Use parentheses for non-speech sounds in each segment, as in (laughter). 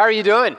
How are you doing?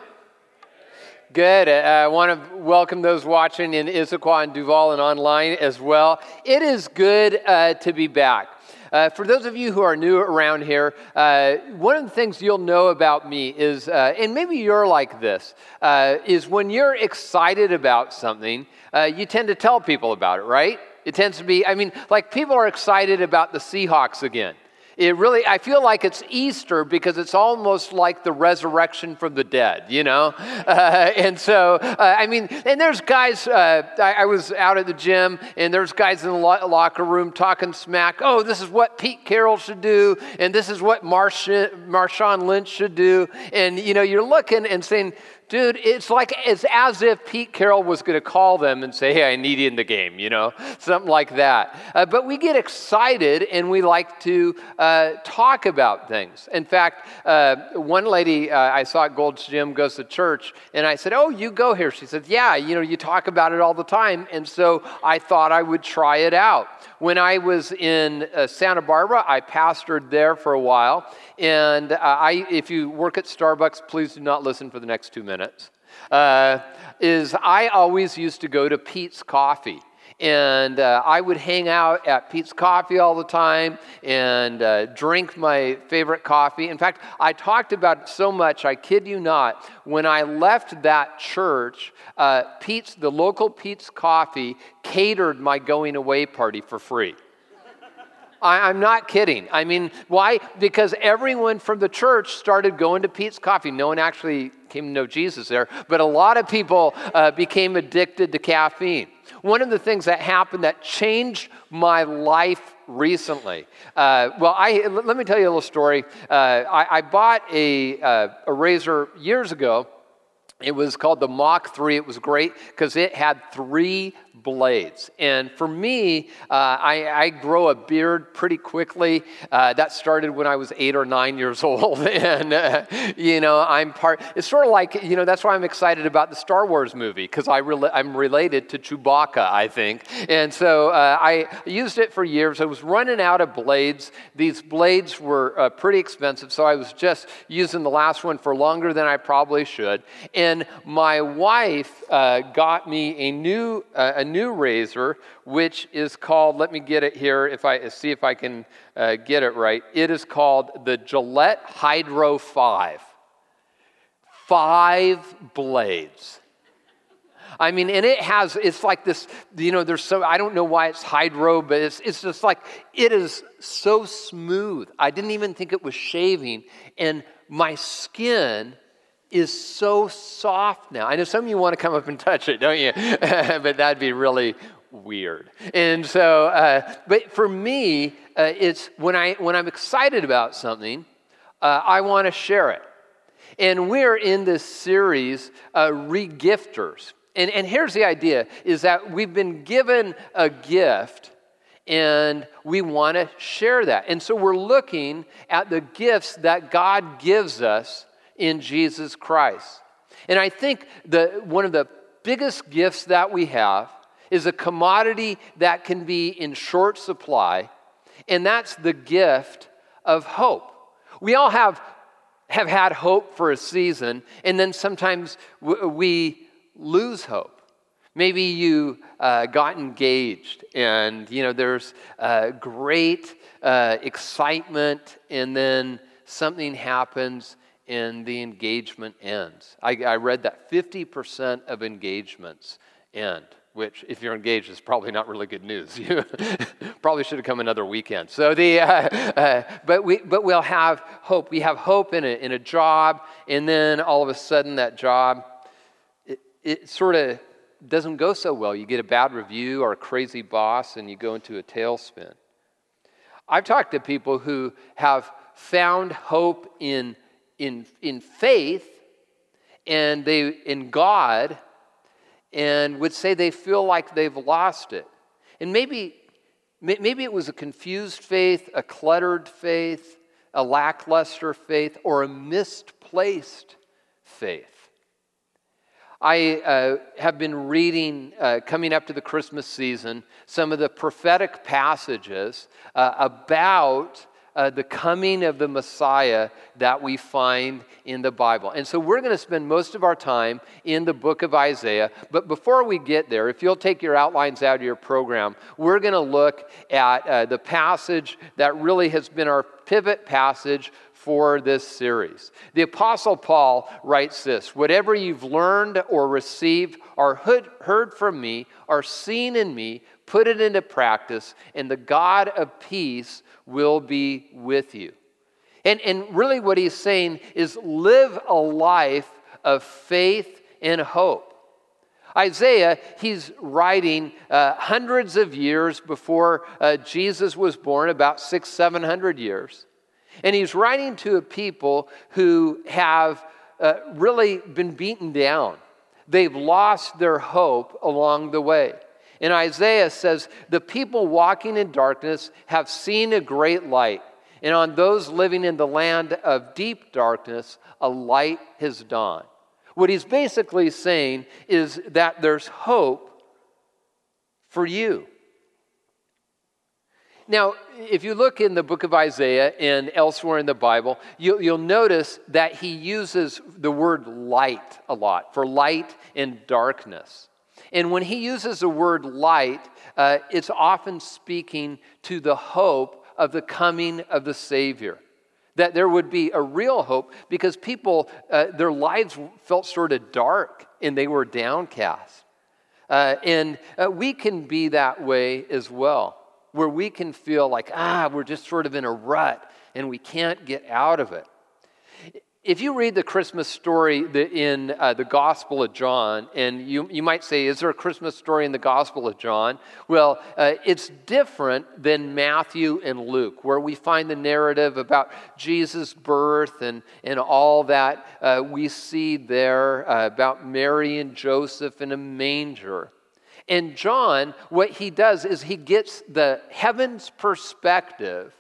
Good. Uh, I want to welcome those watching in Issaquah and Duvall and online as well. It is good uh, to be back. Uh, for those of you who are new around here, uh, one of the things you'll know about me is, uh, and maybe you're like this, uh, is when you're excited about something, you tend to tell people about it, right? It tends to be, I mean, like people are excited about the Seahawks again. It really, I feel like it's Easter because it's almost like the resurrection from the dead, you know? (laughs) Uh, and so, uh, I mean, and there's guys, uh, I, I, was out at the gym and there's guys in the lo- locker room talking smack. Oh, this is what Pete Carroll should do, and this is what Marsh- Marshawn Lynch should do. And, you know, you're looking and saying, Dude, it's like it's as if Pete Carroll was going to call them and say, "Hey, I need you in the game," you know, something like that. Uh, but we get excited and we like to uh, talk about things. In fact, uh, one lady uh, I saw at Gold's Gym goes to church, and I said, "Oh, you go here?" She said, "Yeah, you know, you talk about it all the time," and so I thought I would try it out. When I was in uh, Santa Barbara, I pastored there for a while. And uh, I, if you work at Starbucks, please do not listen for the next two minutes. Uh, is I always used to go to Peet's Coffee and uh, I would hang out at Peet's Coffee all the time and uh, drink my favorite coffee. In fact, I talked about it so much, I kid you not, when I left that church, uh, Peet's, the local Peet's Coffee catered my going away party for free. I, am not kidding. I mean, why? Because everyone from the church started going to Peet's Coffee. No one actually came to know Jesus there, but a lot of people uh, became addicted to caffeine. One of the things that happened that changed my life recently. Uh, well, I, let me tell you a little story. Uh, I, I, bought a, uh, a razor years ago. It was called the Mach 3. It was great because it had three blades. And for me, uh, I, I, grow a beard pretty quickly. Uh, that started when I was eight or nine years (laughs) old. and, uh, you know, I'm part, it's sort of like, you know, that's why I'm excited about the Star Wars movie, because rela- I'm related to Chewbacca, I think. And so uh, I used it for years. I was running out of blades. These blades were uh, pretty expensive, so I was just using the last one for longer than I probably should. And my wife uh, got me a new, a new razor, which is called, let me get it here, if I see if I can uh, get it right. It is called the Gillette Hydro 5. Five blades. I mean, and it has, it's like this, you know, there's so, I don't know why it's hydro, but it's, it's just like, it is so smooth. I didn't even think it was shaving. And my skin is so soft now. I know some of you want to come up and touch it, don't you? (laughs) but that'd be really weird. And so, uh, but for me, uh, it's when I when I'm excited about something, uh, I want to share it. And we're in this series, uh, Regifters. And, and here's the idea is that we've been given a gift and we want to share that. And so we're looking at the gifts that God gives us in Jesus Christ. And I think the, one of the biggest gifts that we have is a commodity that can be in short supply, and that's the gift of hope. We all have, have had hope for a season, and then sometimes we lose hope. Maybe you uh, got engaged, and you know there's uh, great uh, excitement, and then something happens, and the engagement ends. I, I read that 50% of engagements end which if you're engaged is probably not really good news. (laughs) You probably should have come another weekend. So the uh, uh, but we but we'll have hope. We have hope in a, in a job and then all of a sudden that job it, it sort of doesn't go so well. You get a bad review or a crazy boss and you go into a tailspin. I've talked to people who have found hope in in, in faith and they in God and would say they feel like they've lost it. And maybe maybe it was a confused faith, a cluttered faith, a lackluster faith, or a misplaced faith. I uh, have been reading, uh, coming up to the Christmas season, some of the prophetic passages uh, about uh, the coming of the Messiah that we find in the Bible. And so we're going to spend most of our time in the book of Isaiah. But before we get there, if you'll take your outlines out of your program, we're going to look at uh, the passage that really has been our pivot passage for this series. The Apostle Paul writes this Whatever you've learned or received or heard from me or seen in me, put it into practice, and the God of peace will be with you. And, and really, what he's saying is live a life of faith and hope. Isaiah, he's writing uh, hundreds of years before uh, Jesus was born, about six, seven hundred years. And he's writing to a people who have uh, really been beaten down. They've lost their hope along the way. And Isaiah says, The people walking in darkness have seen a great light. And on those living in the land of deep darkness, a light has dawned. What he's basically saying is that there's hope for you. Now, if you look in the book of Isaiah and elsewhere in the Bible, you, will notice that he uses the word light a lot for light and darkness. And when he uses the word light, uh, it's often speaking to the hope of the coming of the Savior. That there would be a real hope because people, uh, their lives felt sort of dark and they were downcast. Uh, and uh, we can be that way as well, where we can feel like, ah, we're just sort of in a rut and we can't get out of it. If you read the Christmas story in uh, the Gospel of John, and you, you might say, Is there a Christmas story in the Gospel of John? Well, uh, it's different than Matthew and Luke, where we find the narrative about Jesus' birth and, and all that uh, we see there about Mary and Joseph in a manger. And John, what he does is he gets the heaven's perspective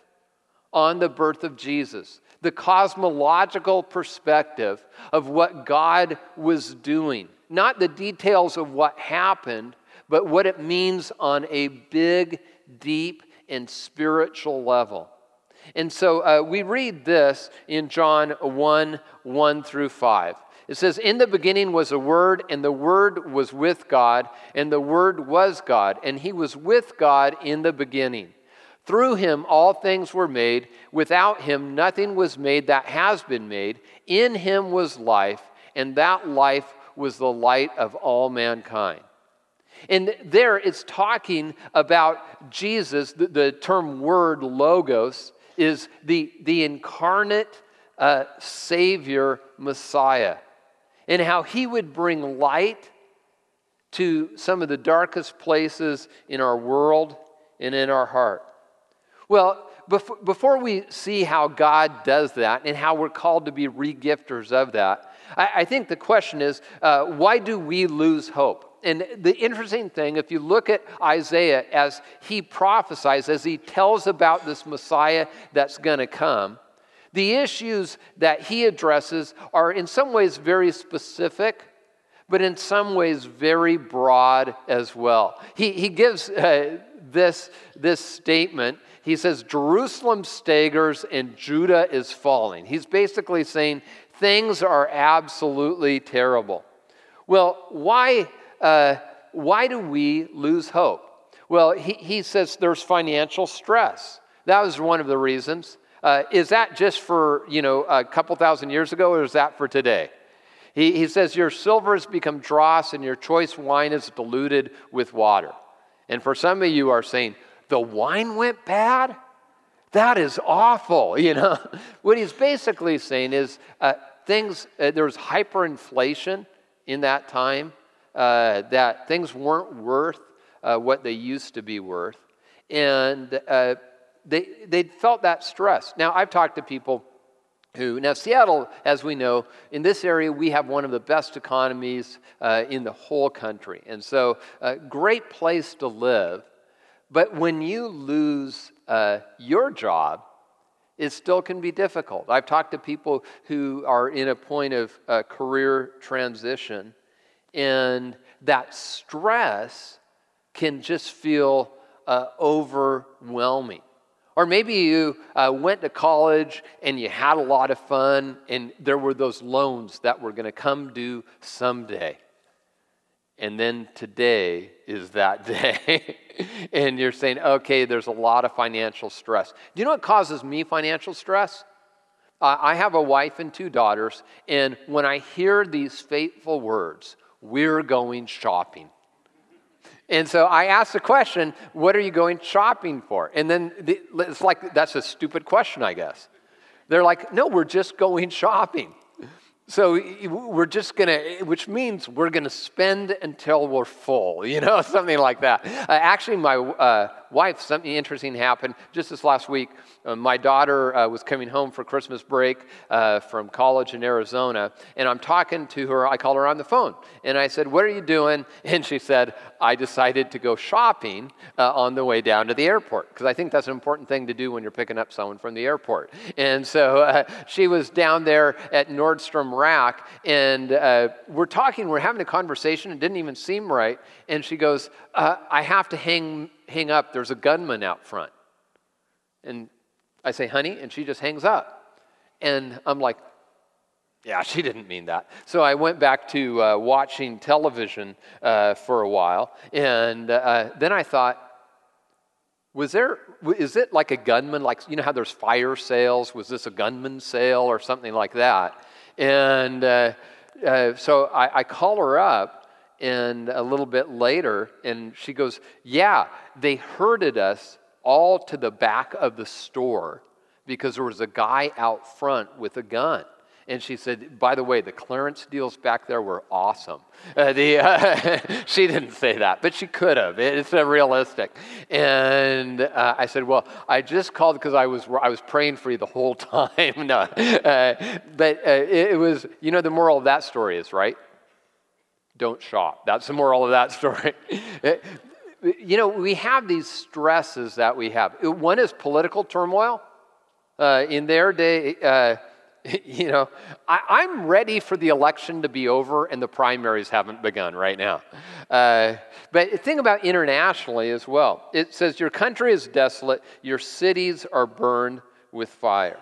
on the birth of Jesus the cosmological perspective of what God was doing. Not the details of what happened, but what it means on a big, deep, and spiritual level. And so uh, we read this in John 1 1 through 5. It says, In the beginning was a Word, and the Word was with God, and the Word was God, and He was with God in the beginning. Through him all things were made. Without him nothing was made that has been made. In him was life, and that life was the light of all mankind. And there it's talking about Jesus. The, the term word logos is the, the incarnate uh, Savior Messiah, and how he would bring light to some of the darkest places in our world and in our heart. Well, before we see how God does that and how we're called to be regifters of that, I think the question is uh, why do we lose hope? And the interesting thing, if you look at Isaiah as he prophesies, as he tells about this Messiah that's going to come, the issues that he addresses are in some ways very specific, but in some ways very broad as well. He, he gives uh, this, this statement he says, Jerusalem staggers and Judah is falling. He's basically saying things are absolutely terrible. Well, why, uh, why do we lose hope? Well, he, he says there's financial stress. That was one of the reasons. Uh, is that just for, you know, a couple thousand years ago, or is that for today? He, he says, Your silver has become dross and your choice wine is diluted with water. And for some of you are saying, the wine went bad? That is awful, (laughs) you know. what he's basically saying is uh, things, uh, there was hyperinflation in that time, uh, that things weren't worth uh, what they used to be worth. And uh, they, they felt that stress. Now, I've talked to people who, now, Seattle, as we know, in this area, we have one of the best economies uh, in the whole country. And so, a great place to live. But when you lose uh, your job, it still can be difficult. I've talked to people who are in a point of uh, career transition, and that stress can just feel uh, overwhelming. Or maybe you uh, went to college and you had a lot of fun, and there were those loans that were going to come due someday. And then today is that (laughs) day. and you're saying, okay, there's a lot of financial stress. Do you know what causes me financial stress? I have a wife and two daughters, and when I hear these fateful words, we're going shopping. And so I ask the question, what are you going shopping for? And then the, it's like, that's a stupid question, I guess. They're like, no, we're just going shopping. So we're just going to, which means we're going to spend until we're full, (laughs) you know, something like that. Uh, actually, my uh, wife, something interesting happened just this last week. Uh, my daughter uh, was coming home for Christmas break uh, from college in Arizona, and I'm talking to her. I call her on the phone, and I said, What are you doing? (laughs) And she said, I decided to go shopping uh, on the way down to the airport, because I think that's an important thing to do when you're picking up someone from the airport. And so uh, she was down there at Nordstrom Rack, and we're talking, we're having a conversation, it didn't even seem right. And she goes, I have to hang, hang up, there's a gunman out front. And I say, honey, and she just hangs up. And I'm like, yeah, (laughs) she didn't mean that. So I went back to uh, watching television uh, for a while. And uh, then I thought, was there, is it like a gunman? Like, you know how there's fire sales? Was this a gunman sale or something like that? And uh, uh, so I, I call her up and a little bit later, and she goes, Yeah, they herded us all to the back of the store because there was a guy out front with a gun. And she said, by the way, the clearance deals back there were awesome. (laughs) Uh, the, uh, (laughs) she didn't say that, but she could have. It's uh, realistic. And uh, I said, well, I just called because I was, I was praying for you the whole (laughs) time. no. Uh, but uh, it, it was, you know, the moral of that story is, right? Don't shop. That's the moral of that (laughs) story you know, we have these stresses that we have. One is political turmoil. Uh, in their day, uh, (laughs) you know, I, am ready for the election to be over and the primaries haven't begun right now. Uh, but think about internationally as well. It says, Your country is desolate, your cities are burned with fire.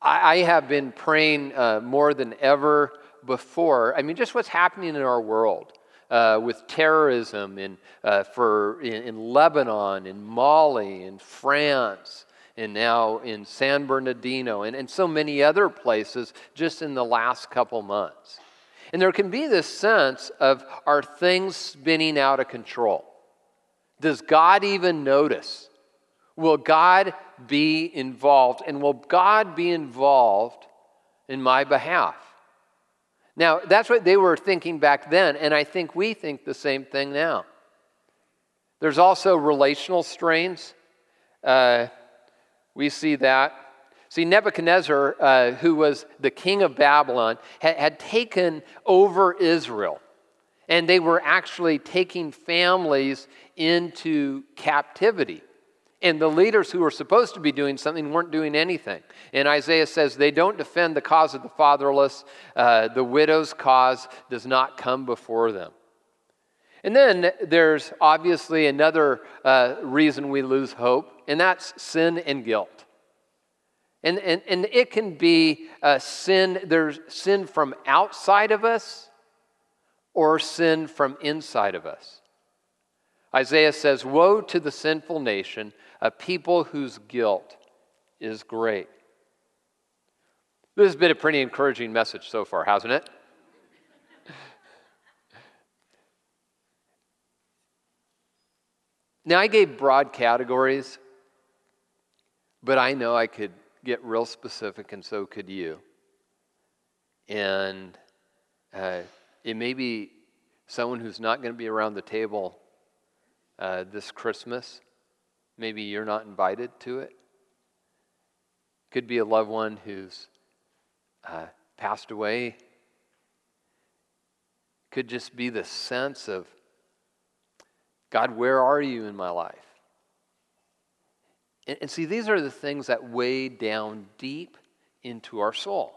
I, I have been praying uh, more than ever before. I mean, just what's happening in our world uh, with terrorism in, uh, for, in, in, Lebanon, in Mali, in France, and now in San Bernardino, and, and so many other places just in the last couple months. And there can be this sense of are things spinning out of control? Does God even notice? Will God be involved? And will God be involved in my behalf? Now, that's what they were thinking back then, and I think we think the same thing now. There's also relational strains. Uh, we see that. See, Nebuchadnezzar, uh, who was the king of Babylon, had, had taken over Israel, and they were actually taking families into captivity. And the leaders who were supposed to be doing something weren't doing anything. And Isaiah says they don't defend the cause of the fatherless, uh, the widow's cause does not come before them. And then there's obviously another uh, reason we lose hope, and that's sin and guilt. And, and, and it can be uh, sin, there's sin from outside of us or sin from inside of us. Isaiah says, Woe to the sinful nation a people whose guilt is great. This has been a pretty encouraging message so far, hasn't it? (laughs) Now, I gave broad categories, but I know I could get real specific, and so could you. And uh, it may be someone who's not going to be around the table uh, this Christmas. Maybe you're not invited to it. Could be a loved one who's uh, passed away. Could just be the sense of, God, where are you in my life? And, and see, these are the things that weigh down deep into our soul.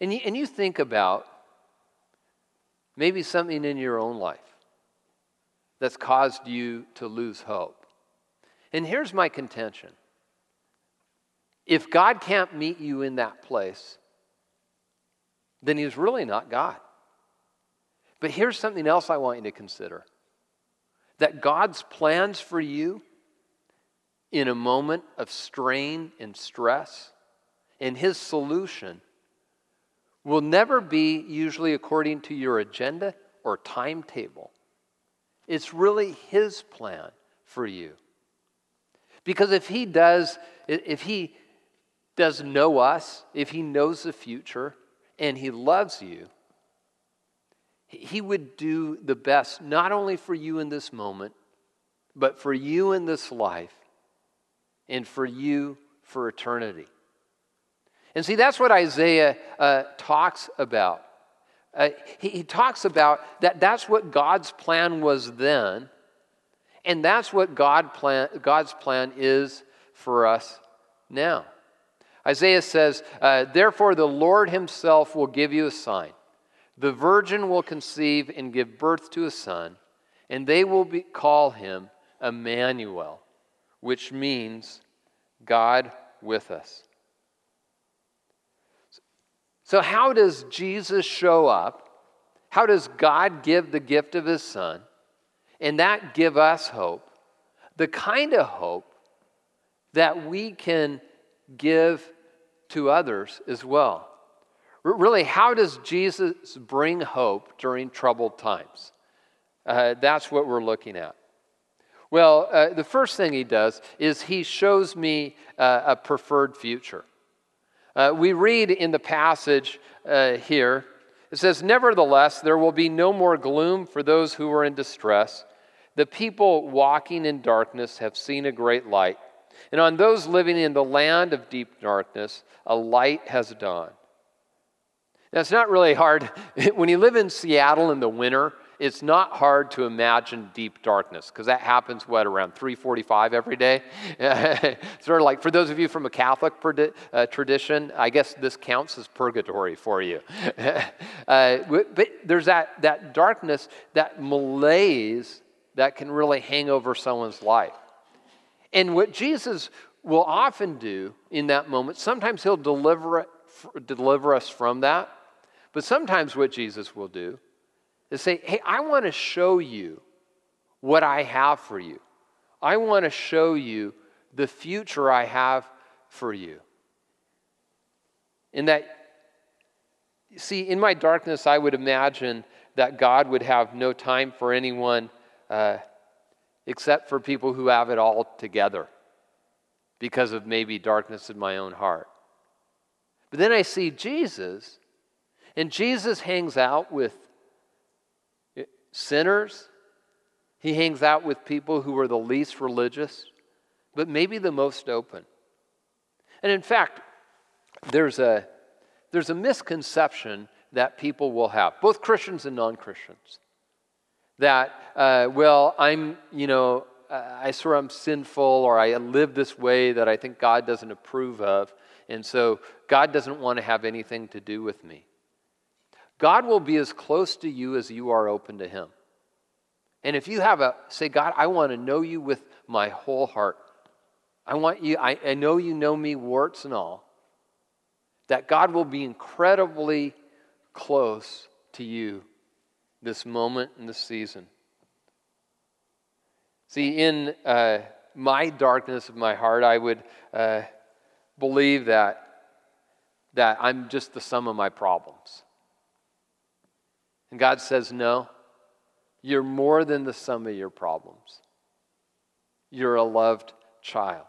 And you, and you think about maybe something in your own life that's caused you to lose hope. And here's my contention if God can't meet you in that place, then he's really not God. But here's something else I want you to consider that God's plans for you in a moment of strain and stress, and his solution will never be usually according to your agenda or timetable. It's really his plan for you. Because if he does, if he does know us, if he knows the future, and he loves you, he would do the best, not only for you in this moment, but for you in this life, and for you for eternity. And see, that's what Isaiah uh, talks about. Uh, he, he talks about that that's what God's plan was then, and that's what God plan, God's plan is for us now. Isaiah says, uh, Therefore, the Lord himself will give you a sign. The virgin will conceive and give birth to a son, and they will be, call him Emmanuel, which means God with us. So, how does Jesus show up? How does God give the gift of his son? And that give us hope, the kind of hope that we can give to others as well. Really, how does Jesus bring hope during troubled times? Uh, that's what we're looking at. Well, uh, the first thing he does is he shows me uh, a preferred future. Uh, we read in the passage uh, here, it says, Nevertheless, there will be no more gloom for those who are in distress. The people walking in darkness have seen a great light. And on those living in the land of deep darkness, a light has dawned. Now, it's not really hard. (laughs) when you live in Seattle in the winter, it's not hard to imagine deep darkness because that happens what around 3:45 every day. (laughs) sort of like for those of you from a Catholic uh, tradition, I guess this counts as purgatory for you. (laughs) uh, but there's that that darkness, that malaise that can really hang over someone's life. And what Jesus will often do in that moment, sometimes he'll deliver, deliver us from that, but sometimes what Jesus will do is say, Hey, I want to show you what I have for you. I want to show you the future I have for you. In that, see, in my darkness, I would imagine that God would have no time for anyone. Uh, except for people who have it all together because of maybe darkness in my own heart. But then I see Jesus, and Jesus hangs out with sinners. He hangs out with people who are the least religious, but maybe the most open. And in fact, there's a, there's a misconception that people will have, both Christians and non Christians, that, uh, well, I'm, you know, I swear I'm sinful or I live this way that I think God doesn't approve of, and so God doesn't want to have anything to do with me. God will be as close to you as you are open to Him. And if you have a, say, God, I want to know you with my whole heart. I want you, I, I know you know me, warts and all. That God will be incredibly close to you this moment and this season. See, in uh, my darkness of my heart, I would uh, believe that, that I'm just the sum of my problems. And God says, No, you're more than the sum of your problems. You're a loved child.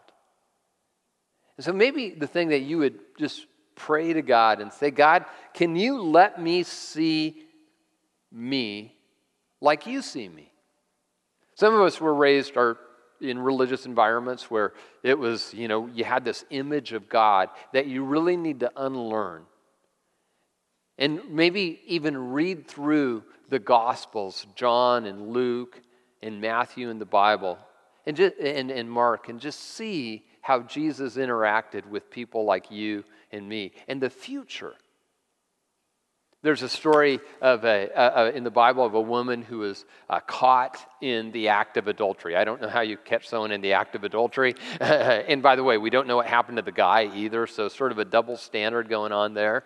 And so maybe the thing that you would just pray to God and say, God, can you let me see me like you see me. Some of us were raised are in religious environments where it was, you know, you had this image of God that you really need to unlearn. And maybe even read through the Gospels, John and Luke and Matthew in the Bible, and, just, and, and Mark, and just see how Jesus interacted with people like you and me and the future There's a story of a, in the Bible of a woman who was uh, caught in the act of adultery. I don't know how you catch someone in the act of adultery. (laughs) and by the way, we don't know what happened to the guy either, so sort of a double standard going on there.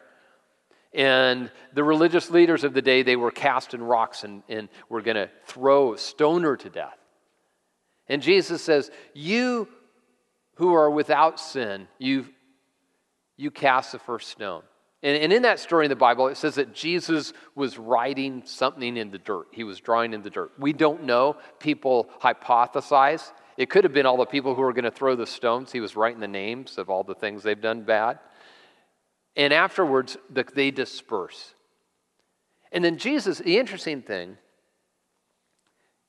And the religious leaders of the day, they were casting rocks and, and were going to throw, stone her to death. And Jesus says, You who are without sin, you, you cast the first stone. And, and in that story in the Bible, it says that Jesus was writing something in the dirt. He was drawing in the dirt. We don't know. People hypothesize. It could have been all the people who were going to throw the stones. He was writing the names of all the things they've done bad. And afterwards, they disperse. And then Jesus, the interesting thing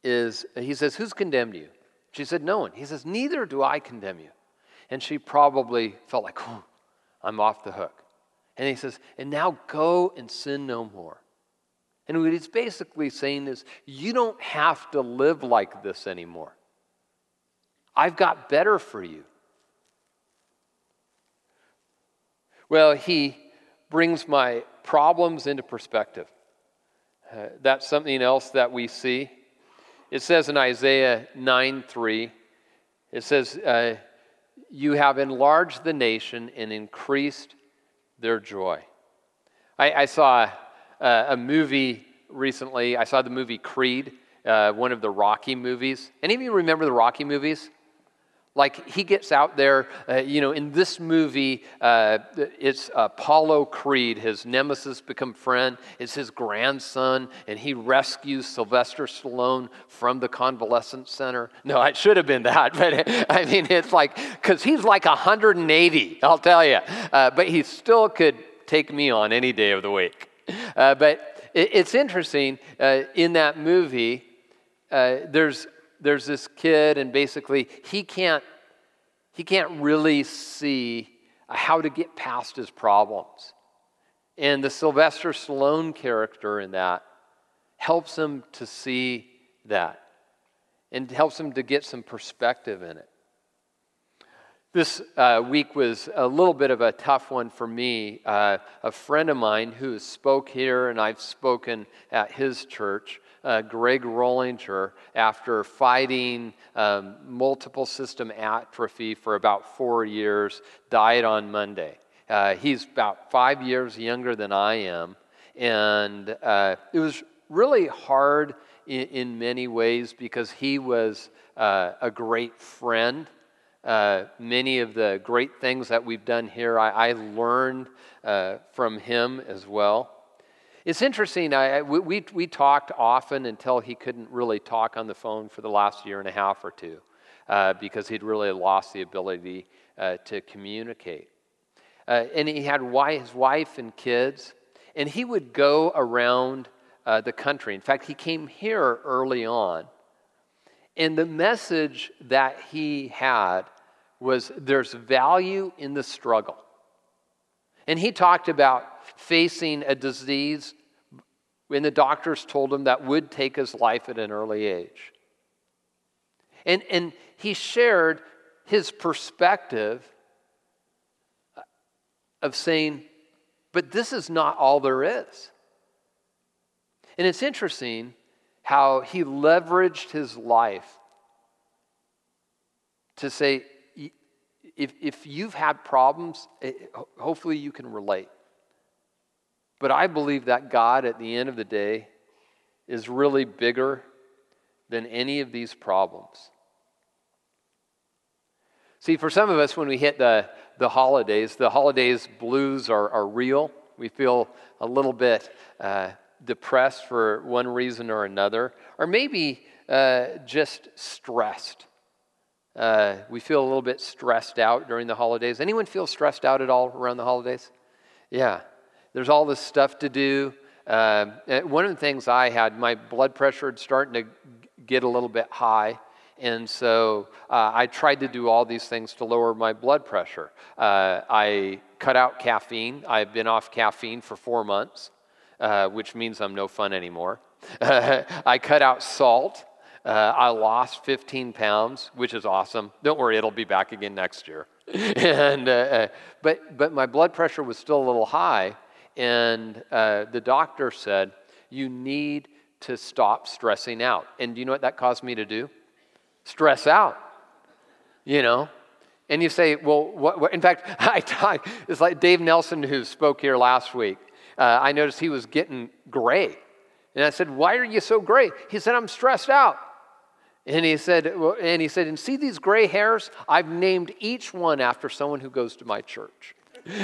is, he says, Who's condemned you? She said, No one. He says, Neither do I condemn you. And she probably felt like, oh, I'm off the hook. And he says, and now go and sin no more. And what he's basically saying is, you don't have to live like this anymore. I've got better for you. Well, he brings my problems into perspective. Uh, that's something else that we see. It says in Isaiah 9 3, it says, uh, You have enlarged the nation and increased their joy. I, I saw a, a, movie recently. I saw the movie Creed, uh, one of the Rocky movies. Any of you remember the Rocky movies? Like he gets out there, uh, you know, in this movie, uh, it's Apollo Creed, his nemesis become friend. It's his grandson, and he rescues Sylvester Stallone from the convalescent center. No, it should have been that, (laughs) but I mean, it's like, because he's like 180, I'll tell you. Uh, but he still could take me on any day of the week. Uh, but it, it's interesting, uh, in that movie, uh, there's there's this kid, and basically he can't, he can't really see how to get past his problems. And the Sylvester Stallone character in that helps him to see that and helps him to get some perspective in it. This uh, week was a little bit of a tough one for me. Uh, a friend of mine who spoke here, and I've spoken at his church, uh, Greg Rollinger, after fighting um, multiple system atrophy for about four years, died on Monday. Uh, he's about five years younger than I am, and uh, it was really hard in, in, many ways because he was uh, a great friend. Uh, many of the great things that we've done here, I, I learned uh, from him as well. It's interesting. I, we, we talked often until he couldn't really talk on the phone for the last year and a half or two uh, because he'd really lost the ability uh, to communicate. Uh, and he had his wife and kids, and he would go around uh, the country. In fact, he came here early on. And the message that he had was there's value in the struggle. And he talked about facing a disease when the doctors told him that would take his life at an early age. And, and he shared his perspective of saying, but this is not all there is. And it's interesting how he leveraged his life to say, if, if you've had problems, eh, hopefully you can relate. But I believe that God, at the end of the day, is really bigger than any of these problems. See, for some of us, when we hit the, the holidays, the holidays blues are, are real. We feel a little bit uh, depressed for one reason or another, or maybe uh, just stressed. Uh, we feel a little bit stressed out during the holidays. Anyone feel stressed out at all around the holidays? Yeah. There's all this stuff to do. Uh, one of the things I had, my blood pressure had starting to get a little bit high. And so uh, I tried to do all these things to lower my blood pressure. Uh, I cut out caffeine. I've been off caffeine for four months, uh, which means I'm no fun anymore. (laughs) I cut out salt. Uh, I lost 15 pounds, which is awesome. Don't worry, it'll be back again next year. (laughs) and, uh, uh, but, but my blood pressure was still a little high. and uh, the doctor said, You need to stop stressing out. And do you know what that caused me to do? Stress out. You know? And you say, Well, what, what? in fact, (laughs) I talk, it's like Dave Nelson, who spoke here last week. Uh, I noticed he was getting gray. And I said, Why are you so gray? He said, I'm stressed out. And he said, and he said, and see these gray hairs? I've named each one after someone who goes to my church. (laughs) uh,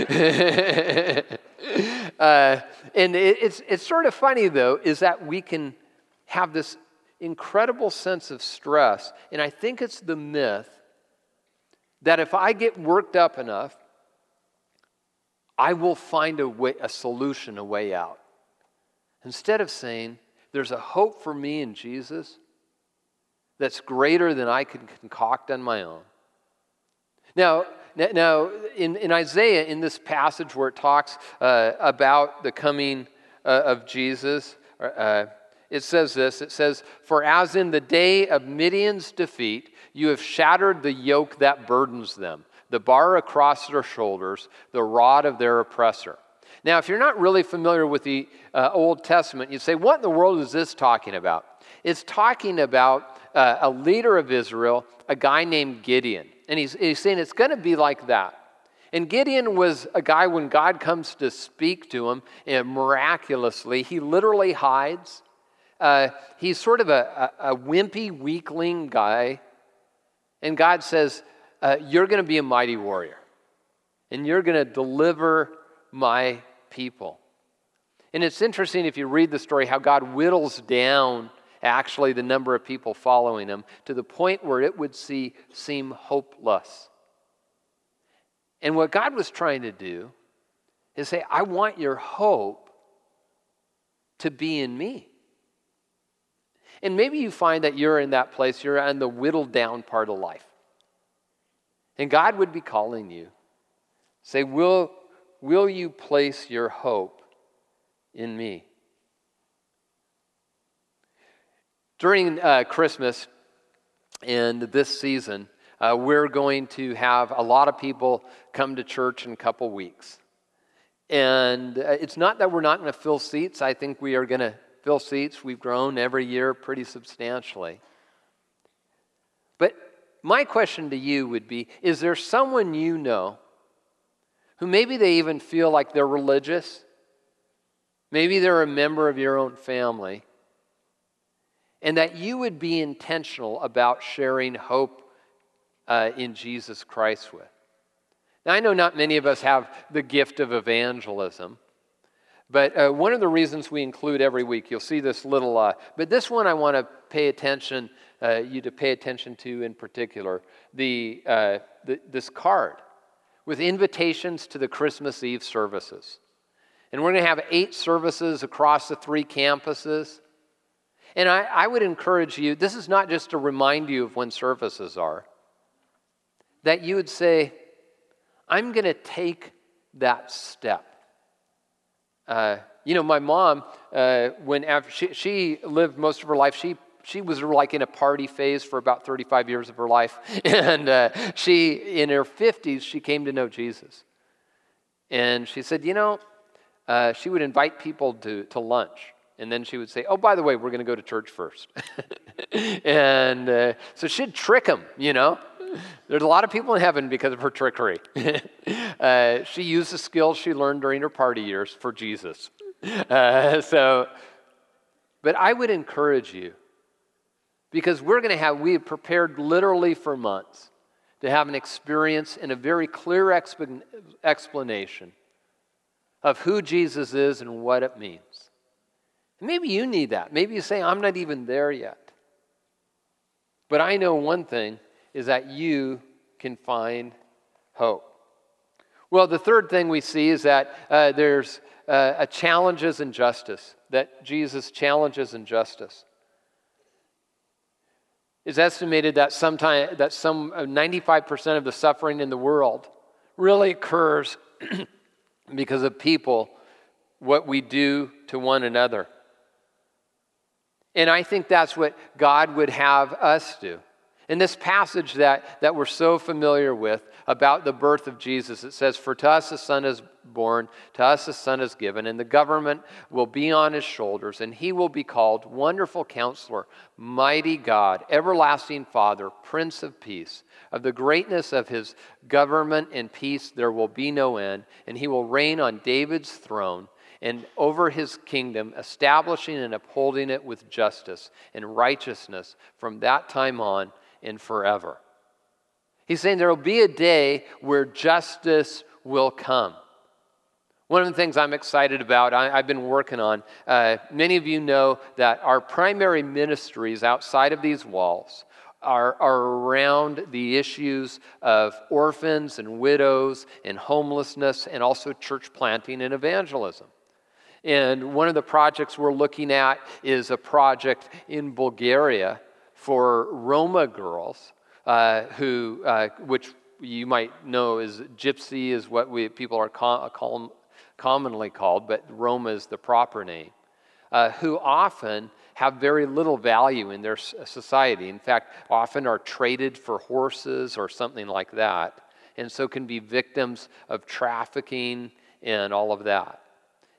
and it, it's, it's sort of funny, though, is that we can have this incredible sense of stress. And I think it's the myth that if I get worked up enough, I will find a, way, a solution, a way out. Instead of saying, there's a hope for me in Jesus that's greater than I can concoct on my own. Now, now in, in Isaiah, in this passage where it talks uh, about the coming uh, of Jesus, uh, it says this it says, For as in the day of Midian's defeat, you have shattered the yoke that burdens them, the bar across their shoulders, the rod of their oppressor. Now, if you're not really familiar with the uh, Old Testament, you'd say, What in the world is this talking about? It's talking about uh, a leader of Israel, a guy named Gideon. And he's, he's saying it's going to be like that. And Gideon was a guy when God comes to speak to him and miraculously, he literally hides. Uh, he's sort of a, a, a, wimpy, weakling guy. And God says, uh, You're going to be a mighty warrior, and you're going to deliver my people. And it's interesting if you read the story how God whittles down actually the number of people following him to the point where it would see, seem hopeless. And what God was trying to do is say, I want your hope to be in me. And maybe you find that you're in that place, you're on the whittled down part of life. And God would be calling you. Say, Will, will you place your hope in me? During uh, Christmas and this season, uh, we're going to have a lot of people come to church in a couple weeks. And uh, it's not that we're not going to fill seats. I think we are going to fill seats. We've grown every year pretty substantially. But my question to you would be Is there someone you know who maybe they even feel like they're religious? Maybe they're a member of your own family and that you would be intentional about sharing hope uh, in Jesus Christ with. Now, I know not many of us have the gift of evangelism, but uh, one of the reasons we include every week, you'll see this little, uh, but this one I want to pay attention, uh, you to pay attention to in particular, the, uh, the, this card with invitations to the Christmas Eve services. And we're going to have eight services across the three campuses. And I, I would encourage you, this is not just to remind you of when services are, that you would say, I'm going to take that step. Uh, you know, my mom, uh, when after she, she lived most of her life, she she was like in a party phase for about 35 years of her life. (laughs) And uh, she, in her 50s, she came to know Jesus. And she said, you know, uh, she would invite people to, to lunch. And then she would say, Oh, by the way, we're going to go to church first. (laughs) and uh, so she'd trick him, you know. There's a lot of people in heaven because of her trickery. (laughs) uh, she used the skills she learned during her party years for Jesus. (laughs) Uh, so, but I would encourage you because we're going to have, we have prepared literally for months to have an experience and a very clear exp- explanation of who Jesus is and what it means. Maybe you need that. Maybe you say, I'm not even there yet. But I know one thing is that you can find hope. Well, the third thing we see is that uh, there's uh, a challenges in justice, that Jesus challenges injustice. It's estimated that sometime that some 95% uh, of the suffering in the world really occurs (clears throat) because of people, what we do to one another. And I think that's what God would have us do. In this passage that, that we're so familiar with about the birth of Jesus, it says, For to us a son is born, to us a son is given, and the government will be on his shoulders, and he will be called Wonderful Counselor, Mighty God, Everlasting Father, Prince of Peace. Of the greatness of his government and peace there will be no end, and he will reign on David's throne and over his kingdom, establishing and upholding it with justice and righteousness from that time on and forever. He's saying there will be a day where justice will come. One of the things I'm excited about, I, have been working on, uh, many of you know that our primary ministries outside of these walls are, are around the issues of orphans and widows and homelessness and also church planting and evangelism. And one of the projects we're looking at is a project in Bulgaria for Roma girls, uh, who, uh, which you might know is gypsy, is what we, people are com- commonly called, but Roma is the proper name, uh, who often have very little value in their society. In fact, often are traded for horses or something like that, and so can be victims of trafficking and all of that.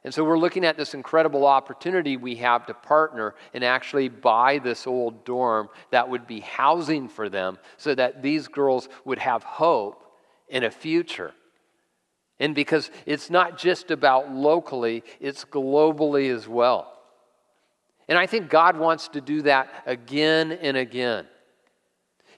And so we're looking at this incredible opportunity we have to partner and actually buy this old dorm that would be housing for them so that these girls would have hope in a future. And because it's not just about locally, it's globally as well. And I think God wants to do that again and again.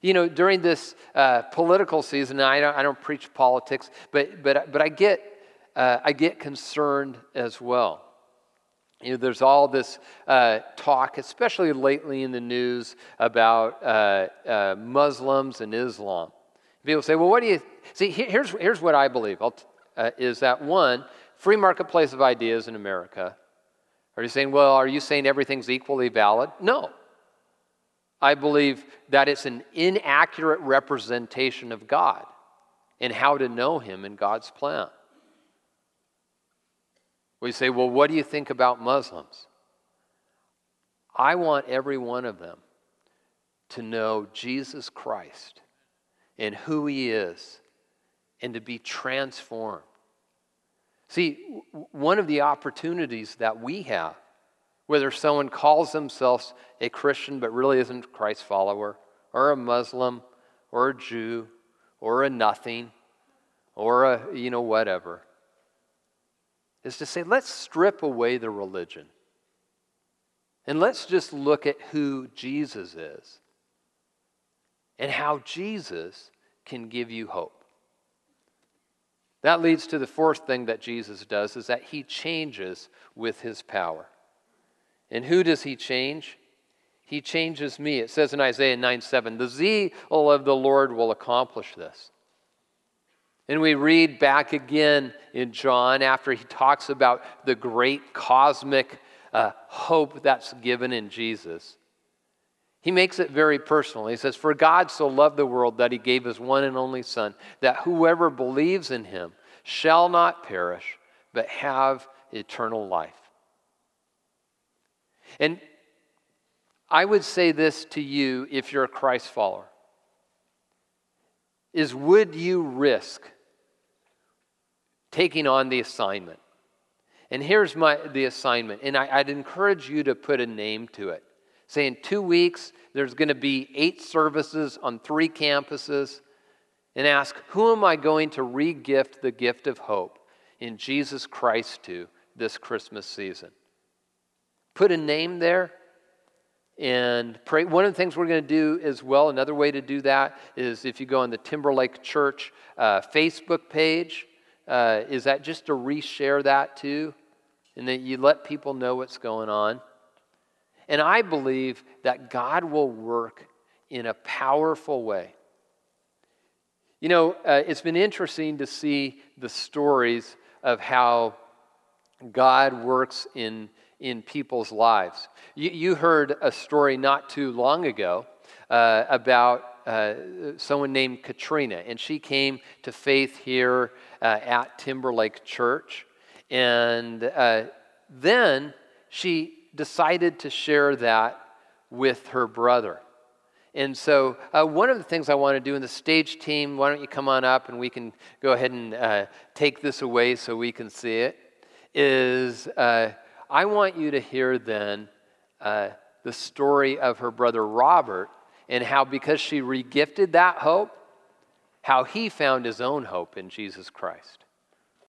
You know, during this uh, political season, I don't, I don't preach politics, but, but, but I get uh, I get concerned as well. You know, there's all this uh, talk, especially lately in the news, about uh, uh Muslims and Islam. People say, well, what do you see? Here's, here's what I believe uh, is that one, free marketplace of ideas in America. Are you saying, well, are you saying everything's equally valid? No. I believe that it's an inaccurate representation of God and how to know Him in God's plan. We say, well, what do you think about Muslims? I want every one of them to know Jesus Christ and who he is and to be transformed. See, one of the opportunities that we have, whether someone calls themselves a Christian but really isn't a Christ follower, or a Muslim, or a Jew, or a nothing, or a, you know, whatever is to say, let's strip away the religion and let's just look at who Jesus is and how Jesus can give you hope. That leads to the fourth thing that Jesus does is that he changes with his power. And who does he change? He changes me. It says in Isaiah 9 7, the zeal of the Lord will accomplish this. And we read back again in John after he talks about the great cosmic uh, hope that's given in Jesus. He makes it very personal. He says, For God so loved the world that he gave his one and only Son, that whoever believes in him shall not perish, but have eternal life. And I would say this to you if you're a Christ follower is would you risk taking on the assignment? And here's my, the assignment. And I, I'd encourage you to put a name to it. Say in two weeks, there's going to be eight services on three campuses. And ask, who am I going to re gift the gift of hope in Jesus Christ to this Christmas season? Put a name there and pray. One of the things we're going to do as well, another way to do that is if you go on the Timberlake Church uh, Facebook page, uh, is that just to reshare that too? And that you let people know what's going on. And I believe that God will work in a powerful way. You know, uh, it's been interesting to see the stories of how God works in in people's lives. You, you heard a story not too long ago uh, about uh, someone named Katrina, and she came to faith here uh, at Timberlake Church. And uh, then she decided to share that with her brother. And so, uh, one of the things I want to do in the stage team, why don't you come on up and we can go ahead and uh, take this away so we can see it, is uh, I want you to hear then uh, the story of her brother Robert and how, because she regifted that hope, how he found his own hope in Jesus Christ.